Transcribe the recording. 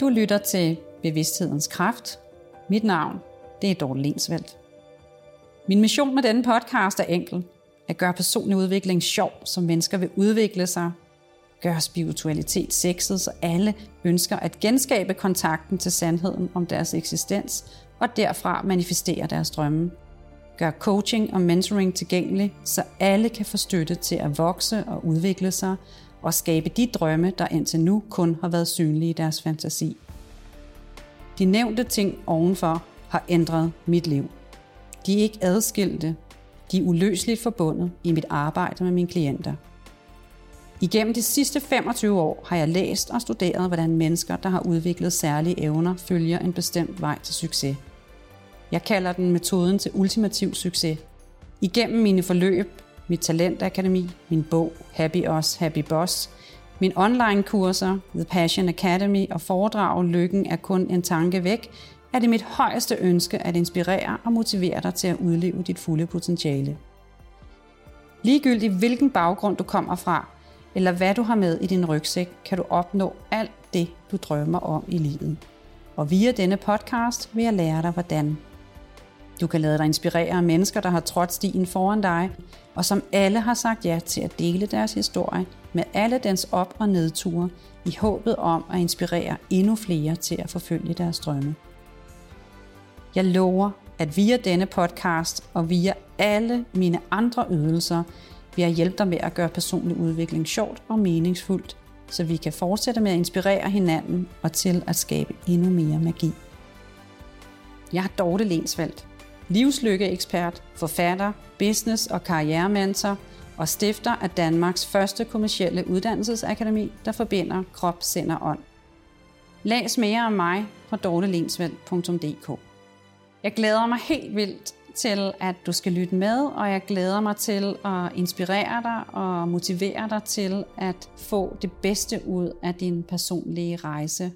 Du lytter til Bevidsthedens Kraft. Mit navn, det er Dorte Lensfeldt. Min mission med denne podcast er enkel. At gøre personlig udvikling sjov, så mennesker vil udvikle sig. Gøre spiritualitet sexet, så alle ønsker at genskabe kontakten til sandheden om deres eksistens, og derfra manifestere deres drømme. Gør coaching og mentoring tilgængelig, så alle kan få støtte til at vokse og udvikle sig, og skabe de drømme, der indtil nu kun har været synlige i deres fantasi. De nævnte ting ovenfor har ændret mit liv. De er ikke adskilte. De er uløseligt forbundet i mit arbejde med mine klienter. Igennem de sidste 25 år har jeg læst og studeret, hvordan mennesker, der har udviklet særlige evner, følger en bestemt vej til succes. Jeg kalder den metoden til ultimativ succes. Igennem mine forløb mit talentakademi, min bog Happy Us, Happy Boss, mine online-kurser, The Passion Academy og foredrag Lykken er kun en tanke væk, er det mit højeste ønske at inspirere og motivere dig til at udleve dit fulde potentiale. Ligegyldigt hvilken baggrund du kommer fra, eller hvad du har med i din rygsæk, kan du opnå alt det, du drømmer om i livet. Og via denne podcast vil jeg lære dig, hvordan. Du kan lade dig inspirere af mennesker, der har trådt stien foran dig, og som alle har sagt ja til at dele deres historie med alle dens op- og nedture, i håbet om at inspirere endnu flere til at forfølge deres drømme. Jeg lover, at via denne podcast og via alle mine andre ydelser, vil jeg hjælpe dig med at gøre personlig udvikling sjovt og meningsfuldt, så vi kan fortsætte med at inspirere hinanden og til at skabe endnu mere magi. Jeg er Dorte Lensfeldt, livslykkeekspert, forfatter, business- og karrierementor og stifter af Danmarks første kommercielle uddannelsesakademi, der forbinder krop, sind og ånd. Læs mere om mig på dortelensveld.dk. Jeg glæder mig helt vildt til, at du skal lytte med, og jeg glæder mig til at inspirere dig og motivere dig til at få det bedste ud af din personlige rejse